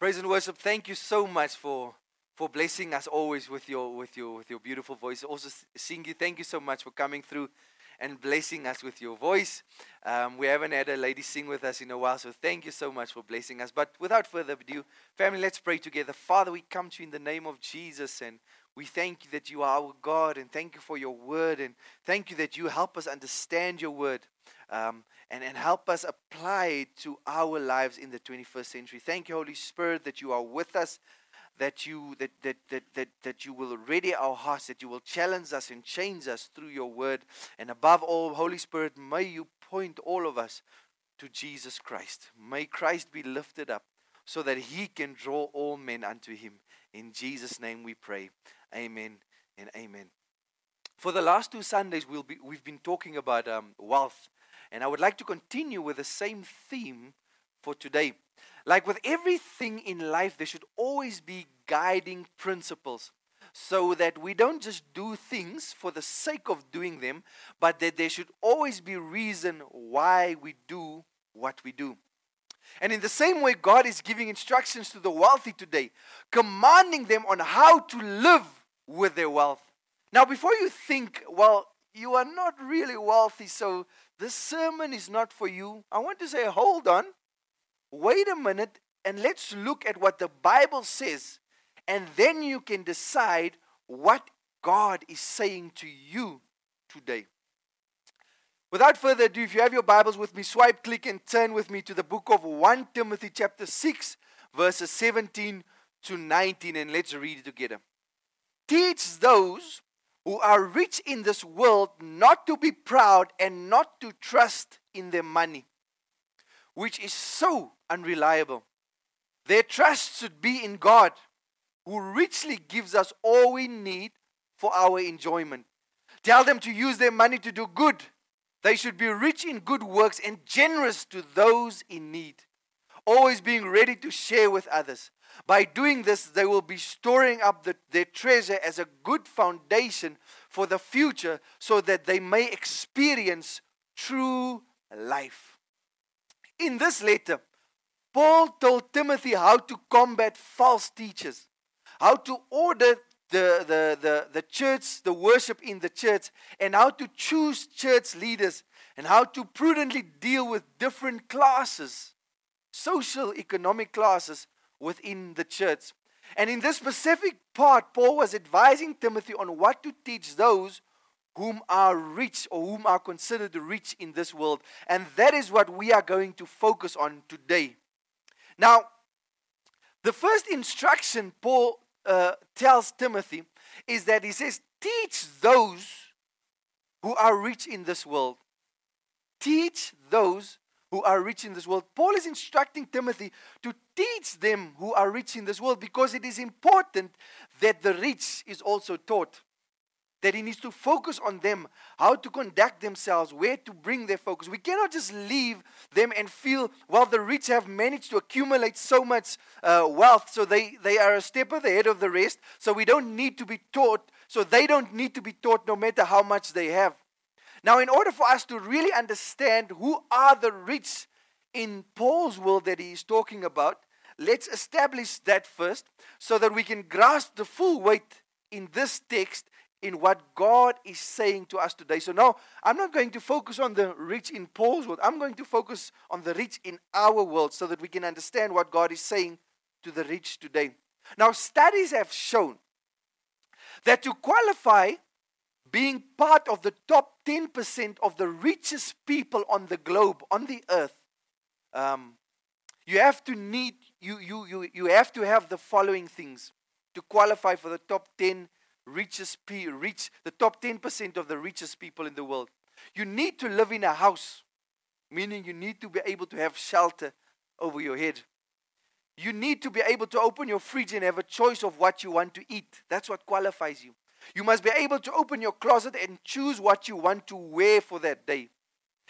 Praise and worship. Thank you so much for for blessing us always with your with your with your beautiful voice. Also, sing you. Thank you so much for coming through and blessing us with your voice. Um, we haven't had a lady sing with us in a while, so thank you so much for blessing us. But without further ado, family, let's pray together. Father, we come to you in the name of Jesus and we thank you that you are our God and thank you for your word and thank you that you help us understand your word um, and, and help us apply it to our lives in the 21st century. Thank you, Holy Spirit, that you are with us, that you, that, that, that, that, that you will ready our hearts, that you will challenge us and change us through your word. And above all, Holy Spirit, may you point all of us to Jesus Christ. May Christ be lifted up so that he can draw all men unto him. In Jesus' name we pray. Amen and amen. For the last two Sundays, we'll be, we've been talking about um, wealth and I would like to continue with the same theme for today. Like with everything in life, there should always be guiding principles so that we don't just do things for the sake of doing them, but that there should always be reason why we do what we do. And in the same way, God is giving instructions to the wealthy today, commanding them on how to live with their wealth. Now, before you think, well, you are not really wealthy, so this sermon is not for you. I want to say, hold on, wait a minute, and let's look at what the Bible says, and then you can decide what God is saying to you today. Without further ado, if you have your Bibles with me, swipe, click, and turn with me to the book of 1 Timothy, chapter 6, verses 17 to 19, and let's read it together. Teach those who are rich in this world not to be proud and not to trust in their money, which is so unreliable. Their trust should be in God, who richly gives us all we need for our enjoyment. Tell them to use their money to do good. They should be rich in good works and generous to those in need, always being ready to share with others. By doing this, they will be storing up the, their treasure as a good foundation for the future so that they may experience true life. In this letter, Paul told Timothy how to combat false teachers, how to order the, the, the, the church, the worship in the church, and how to choose church leaders, and how to prudently deal with different classes, social, economic classes within the church. And in this specific part, Paul was advising Timothy on what to teach those whom are rich or whom are considered rich in this world. And that is what we are going to focus on today. Now, the first instruction Paul uh, tells Timothy is that he says, Teach those who are rich in this world. Teach those who are rich in this world. Paul is instructing Timothy to teach them who are rich in this world because it is important that the rich is also taught. That he needs to focus on them, how to conduct themselves, where to bring their focus. We cannot just leave them and feel, well, the rich have managed to accumulate so much uh, wealth, so they, they are a step ahead of the rest, so we don't need to be taught, so they don't need to be taught no matter how much they have. Now, in order for us to really understand who are the rich in Paul's world that he is talking about, let's establish that first so that we can grasp the full weight in this text in what God is saying to us today. So now I'm not going to focus on the rich in Paul's world. I'm going to focus on the rich in our world so that we can understand what God is saying to the rich today. Now, studies have shown that to qualify being part of the top 10% of the richest people on the globe, on the earth, um, you have to need, you, you, you, you have to have the following things to qualify for the top 10 richest people, reach the top 10% of the richest people in the world. You need to live in a house, meaning you need to be able to have shelter over your head. You need to be able to open your fridge and have a choice of what you want to eat. That's what qualifies you. You must be able to open your closet and choose what you want to wear for that day.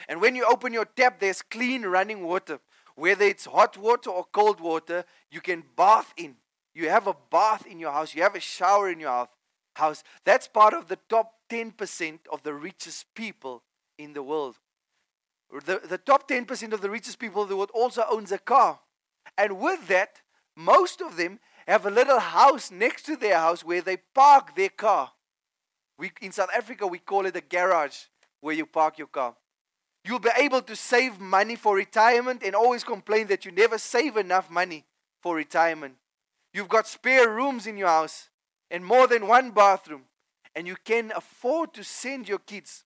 And when you open your tap, there's clean running water. Whether it's hot water or cold water, you can bath in. You have a bath in your house, you have a shower in your house. That's part of the top 10% of the richest people in the world. The, the top 10% of the richest people in the world also owns a car. And with that, most of them have a little house next to their house where they park their car. We, in South Africa, we call it a garage where you park your car. You'll be able to save money for retirement and always complain that you never save enough money for retirement. You've got spare rooms in your house and more than one bathroom, and you can afford to send your kids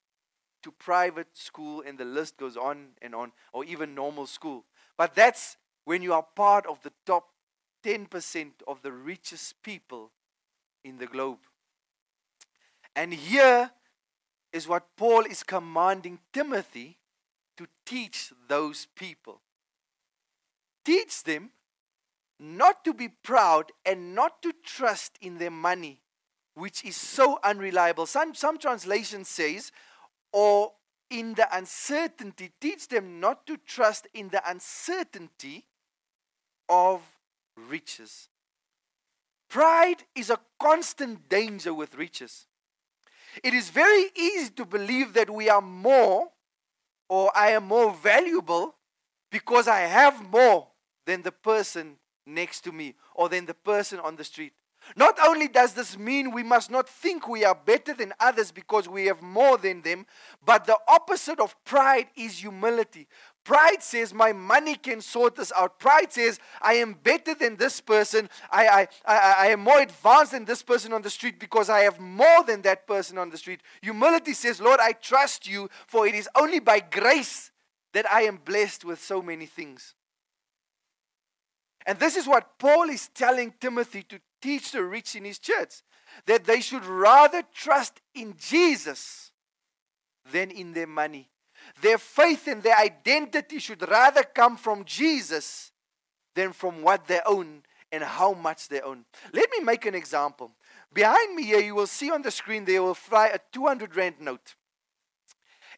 to private school, and the list goes on and on, or even normal school. But that's when you are part of the top 10% of the richest people in the globe. And here is what Paul is commanding Timothy to teach those people. Teach them not to be proud and not to trust in their money, which is so unreliable. Some, some translation says, or in the uncertainty, teach them not to trust in the uncertainty of riches. Pride is a constant danger with riches. It is very easy to believe that we are more or I am more valuable because I have more than the person next to me or than the person on the street. Not only does this mean we must not think we are better than others because we have more than them, but the opposite of pride is humility. Pride says, My money can sort this out. Pride says, I am better than this person. I, I, I, I am more advanced than this person on the street because I have more than that person on the street. Humility says, Lord, I trust you, for it is only by grace that I am blessed with so many things. And this is what Paul is telling Timothy to teach the rich in his church that they should rather trust in Jesus than in their money. Their faith and their identity should rather come from Jesus than from what they own and how much they own. Let me make an example. Behind me here, you will see on the screen there will fly a 200 Rand note.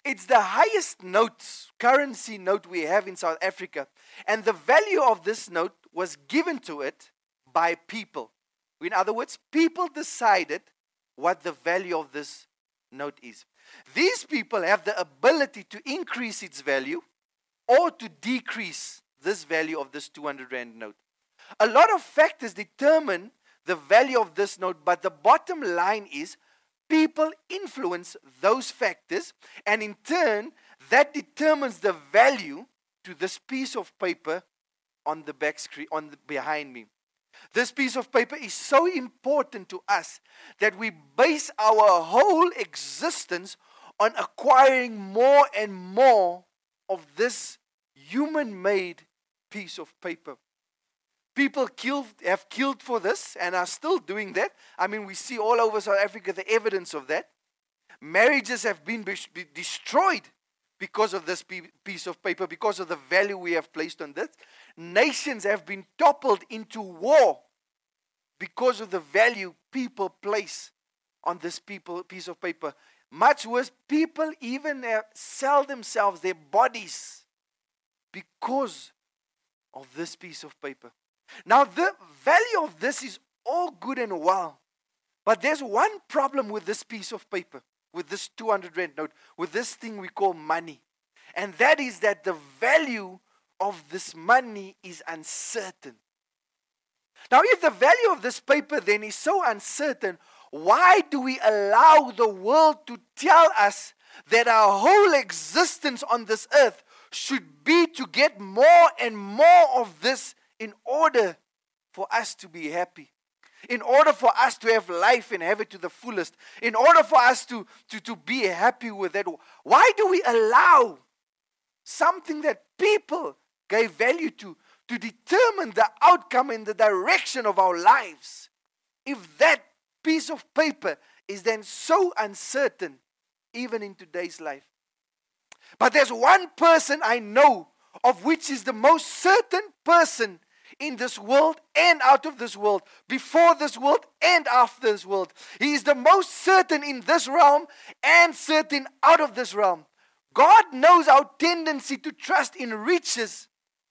It's the highest note, currency note we have in South Africa. And the value of this note was given to it by people. In other words, people decided what the value of this note is. These people have the ability to increase its value or to decrease this value of this 200 Rand note. A lot of factors determine the value of this note, but the bottom line is people influence those factors, and in turn, that determines the value to this piece of paper on the back screen, on the, behind me. This piece of paper is so important to us that we base our whole existence on acquiring more and more of this human made piece of paper. People killed, have killed for this and are still doing that. I mean, we see all over South Africa the evidence of that. Marriages have been be- destroyed because of this piece of paper, because of the value we have placed on this. Nations have been toppled into war because of the value people place on this people, piece of paper. Much worse, people even uh, sell themselves, their bodies, because of this piece of paper. Now, the value of this is all good and well, but there's one problem with this piece of paper with this 200 rand note, with this thing we call money. And that is that the value of this money is uncertain. Now, if the value of this paper then is so uncertain, why do we allow the world to tell us that our whole existence on this earth should be to get more and more of this in order for us to be happy? In order for us to have life and have it to the fullest, in order for us to, to, to be happy with that, why do we allow something that people gave value to to determine the outcome and the direction of our lives? If that piece of paper is then so uncertain, even in today's life. But there's one person I know of which is the most certain person in this world and out of this world, before this world and after this world. He is the most certain in this realm and certain out of this realm. God knows our tendency to trust in riches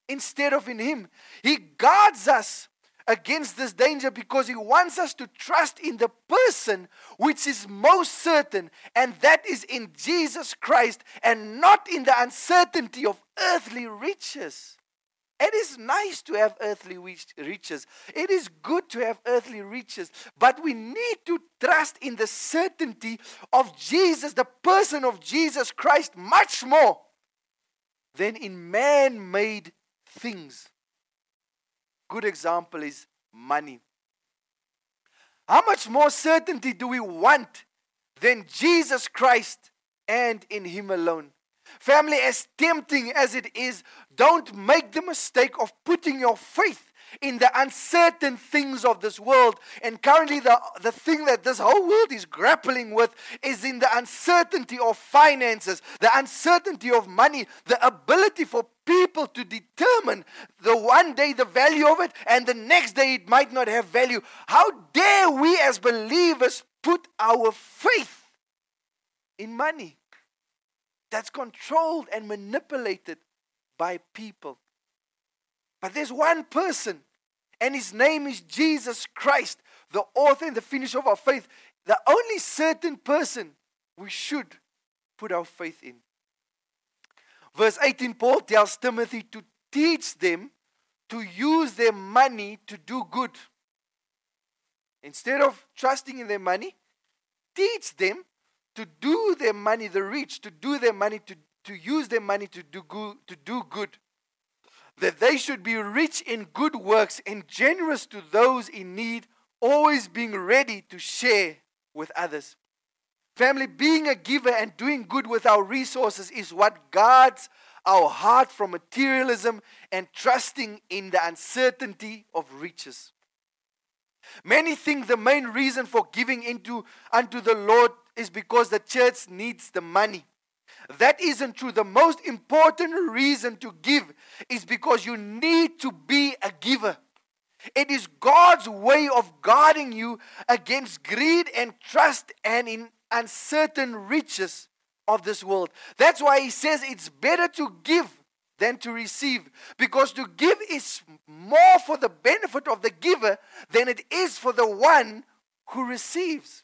instead of in Him. He guards us against this danger because He wants us to trust in the person which is most certain, and that is in Jesus Christ, and not in the uncertainty of earthly riches. It is nice to have earthly riches. It is good to have earthly riches. But we need to trust in the certainty of Jesus, the person of Jesus Christ, much more than in man made things. Good example is money. How much more certainty do we want than Jesus Christ and in Him alone? Family, as tempting as it is, don't make the mistake of putting your faith in the uncertain things of this world. And currently, the, the thing that this whole world is grappling with is in the uncertainty of finances, the uncertainty of money, the ability for people to determine the one day the value of it and the next day it might not have value. How dare we as believers put our faith in money? That's controlled and manipulated by people. But there's one person, and his name is Jesus Christ, the author and the finisher of our faith, the only certain person we should put our faith in. Verse 18, Paul tells Timothy to teach them to use their money to do good. Instead of trusting in their money, teach them to do their money, the rich, to do their money, to, to use their money to do, good, to do good. That they should be rich in good works and generous to those in need, always being ready to share with others. Family, being a giver and doing good with our resources is what guards our heart from materialism and trusting in the uncertainty of riches. Many think the main reason for giving into unto the Lord is because the church needs the money. That isn't true. The most important reason to give is because you need to be a giver. It is God's way of guarding you against greed and trust and in uncertain riches of this world. That's why he says it's better to give than to receive. Because to give is more for the benefit of the giver than it is for the one who receives.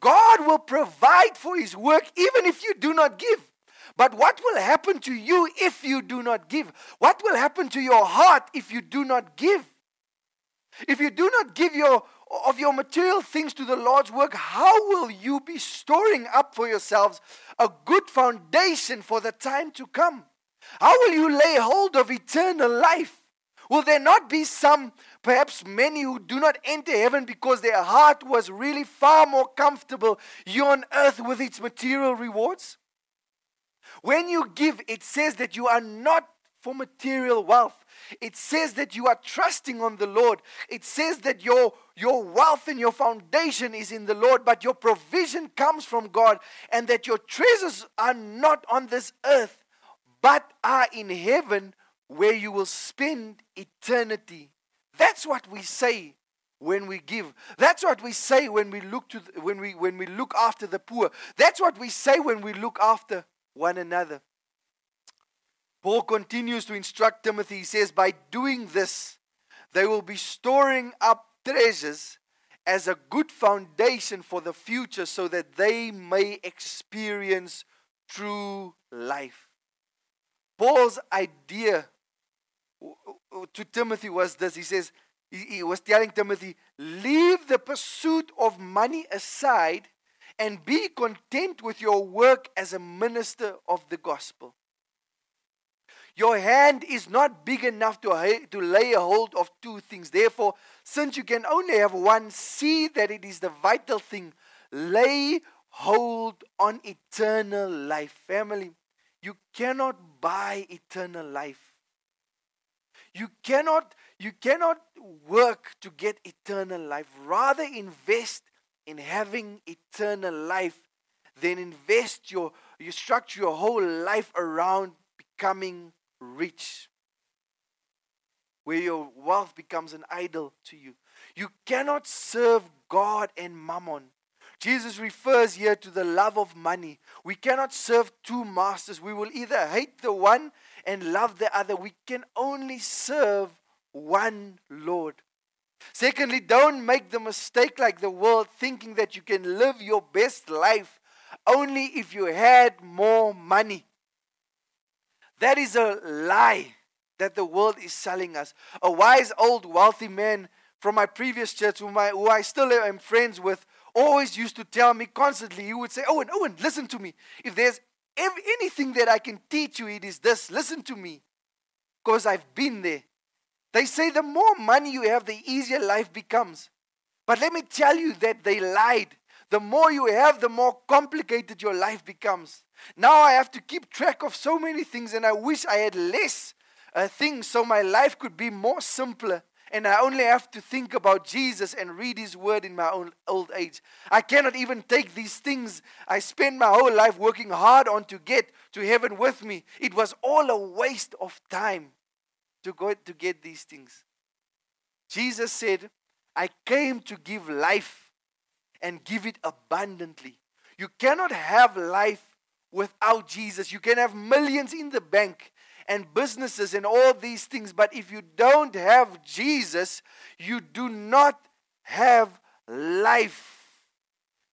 God will provide for his work even if you do not give. But what will happen to you if you do not give? What will happen to your heart if you do not give? If you do not give your of your material things to the Lord's work, how will you be storing up for yourselves a good foundation for the time to come? How will you lay hold of eternal life? Will there not be some, perhaps many, who do not enter heaven because their heart was really far more comfortable here on earth with its material rewards? When you give, it says that you are not for material wealth. It says that you are trusting on the Lord. It says that your, your wealth and your foundation is in the Lord, but your provision comes from God, and that your treasures are not on this earth, but are in heaven where you will spend eternity. That's what we say when we give. That's what we say when we look to the, when we when we look after the poor. That's what we say when we look after one another. Paul continues to instruct Timothy. He says, By doing this, they will be storing up treasures as a good foundation for the future so that they may experience true life. Paul's idea to Timothy was this he says, he was telling Timothy, leave the pursuit of money aside and be content with your work as a minister of the gospel. Your hand is not big enough to, to lay a hold of two things. Therefore, since you can only have one, see that it is the vital thing. Lay hold on eternal life. Family, you cannot buy eternal life. You cannot, you cannot work to get eternal life. Rather invest in having eternal life than invest your you structure your whole life around becoming rich. Where your wealth becomes an idol to you. You cannot serve God and mammon. Jesus refers here to the love of money. We cannot serve two masters. We will either hate the one and love the other. We can only serve one Lord. Secondly, don't make the mistake like the world thinking that you can live your best life only if you had more money. That is a lie that the world is selling us. A wise old wealthy man from my previous church, whom I, who I still am friends with, always used to tell me constantly, he would say, Owen, Owen, listen to me. If there's anything that I can teach you, it is this. Listen to me. Because I've been there. They say the more money you have, the easier life becomes. But let me tell you that they lied. The more you have, the more complicated your life becomes. Now I have to keep track of so many things, and I wish I had less uh, things so my life could be more simpler. And I only have to think about Jesus and read His Word in my own old age. I cannot even take these things I spent my whole life working hard on to get to heaven with me. It was all a waste of time to go to get these things. Jesus said, I came to give life and give it abundantly. You cannot have life without Jesus. You can have millions in the bank and businesses and all these things, but if you don't have Jesus, you do not have life.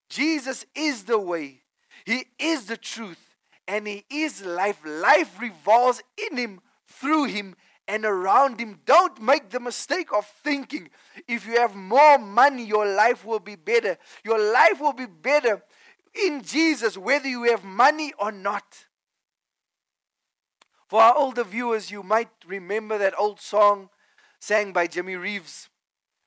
Jesus is the way, He is the truth, and He is life. Life revolves in Him, through Him, and around Him. Don't make the mistake of thinking if you have more money, your life will be better. Your life will be better in Jesus, whether you have money or not. For our older viewers, you might remember that old song sang by Jimmy Reeves.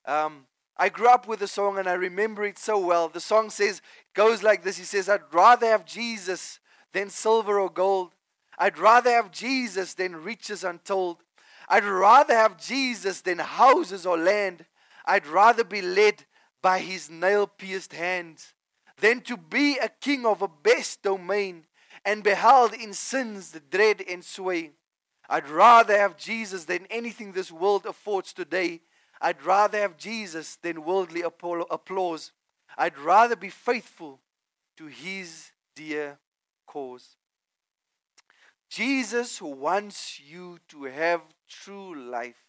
Um, I grew up with the song and I remember it so well. The song says, goes like this He says, I'd rather have Jesus than silver or gold. I'd rather have Jesus than riches untold. I'd rather have Jesus than houses or land. I'd rather be led by his nail pierced hands than to be a king of a best domain and beheld in sins the dread and sway. I'd rather have Jesus than anything this world affords today. I'd rather have Jesus than worldly applause. I'd rather be faithful to his dear cause. Jesus wants you to have true life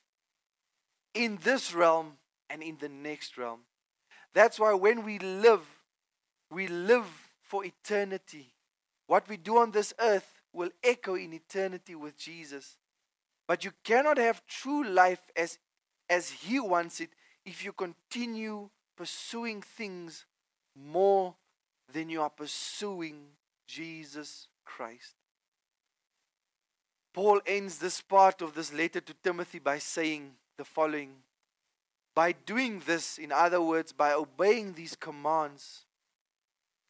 in this realm and in the next realm. That's why when we live, we live for eternity. What we do on this earth will echo in eternity with Jesus. But you cannot have true life as, as He wants it if you continue pursuing things more than you are pursuing Jesus Christ. Paul ends this part of this letter to Timothy by saying the following By doing this, in other words, by obeying these commands,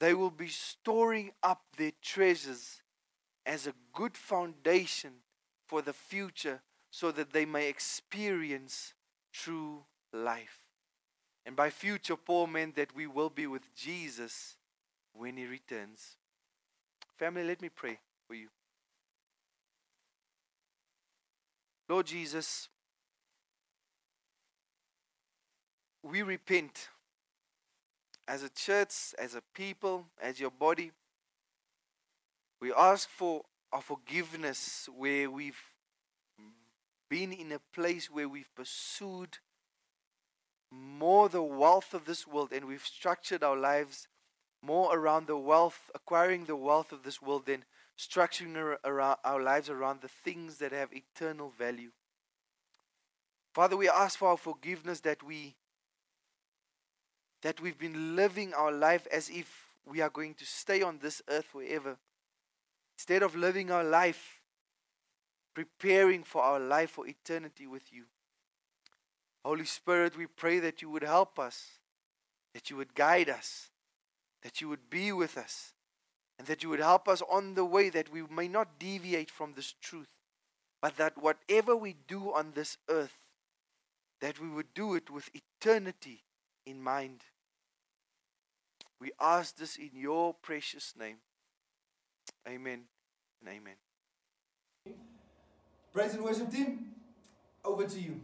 they will be storing up their treasures as a good foundation for the future so that they may experience true life. And by future, Paul meant that we will be with Jesus when he returns. Family, let me pray for you. Lord Jesus, we repent as a church, as a people, as your body. We ask for our forgiveness where we've been in a place where we've pursued more the wealth of this world and we've structured our lives more around the wealth, acquiring the wealth of this world than structuring our, our lives around the things that have eternal value. Father, we ask for our forgiveness that we that we've been living our life as if we are going to stay on this earth forever. Instead of living our life preparing for our life for eternity with you. Holy Spirit, we pray that you would help us, that you would guide us, that you would be with us, and that you would help us on the way that we may not deviate from this truth, but that whatever we do on this earth, that we would do it with eternity in mind. We ask this in your precious name. Amen and amen. Praise and worship team, over to you.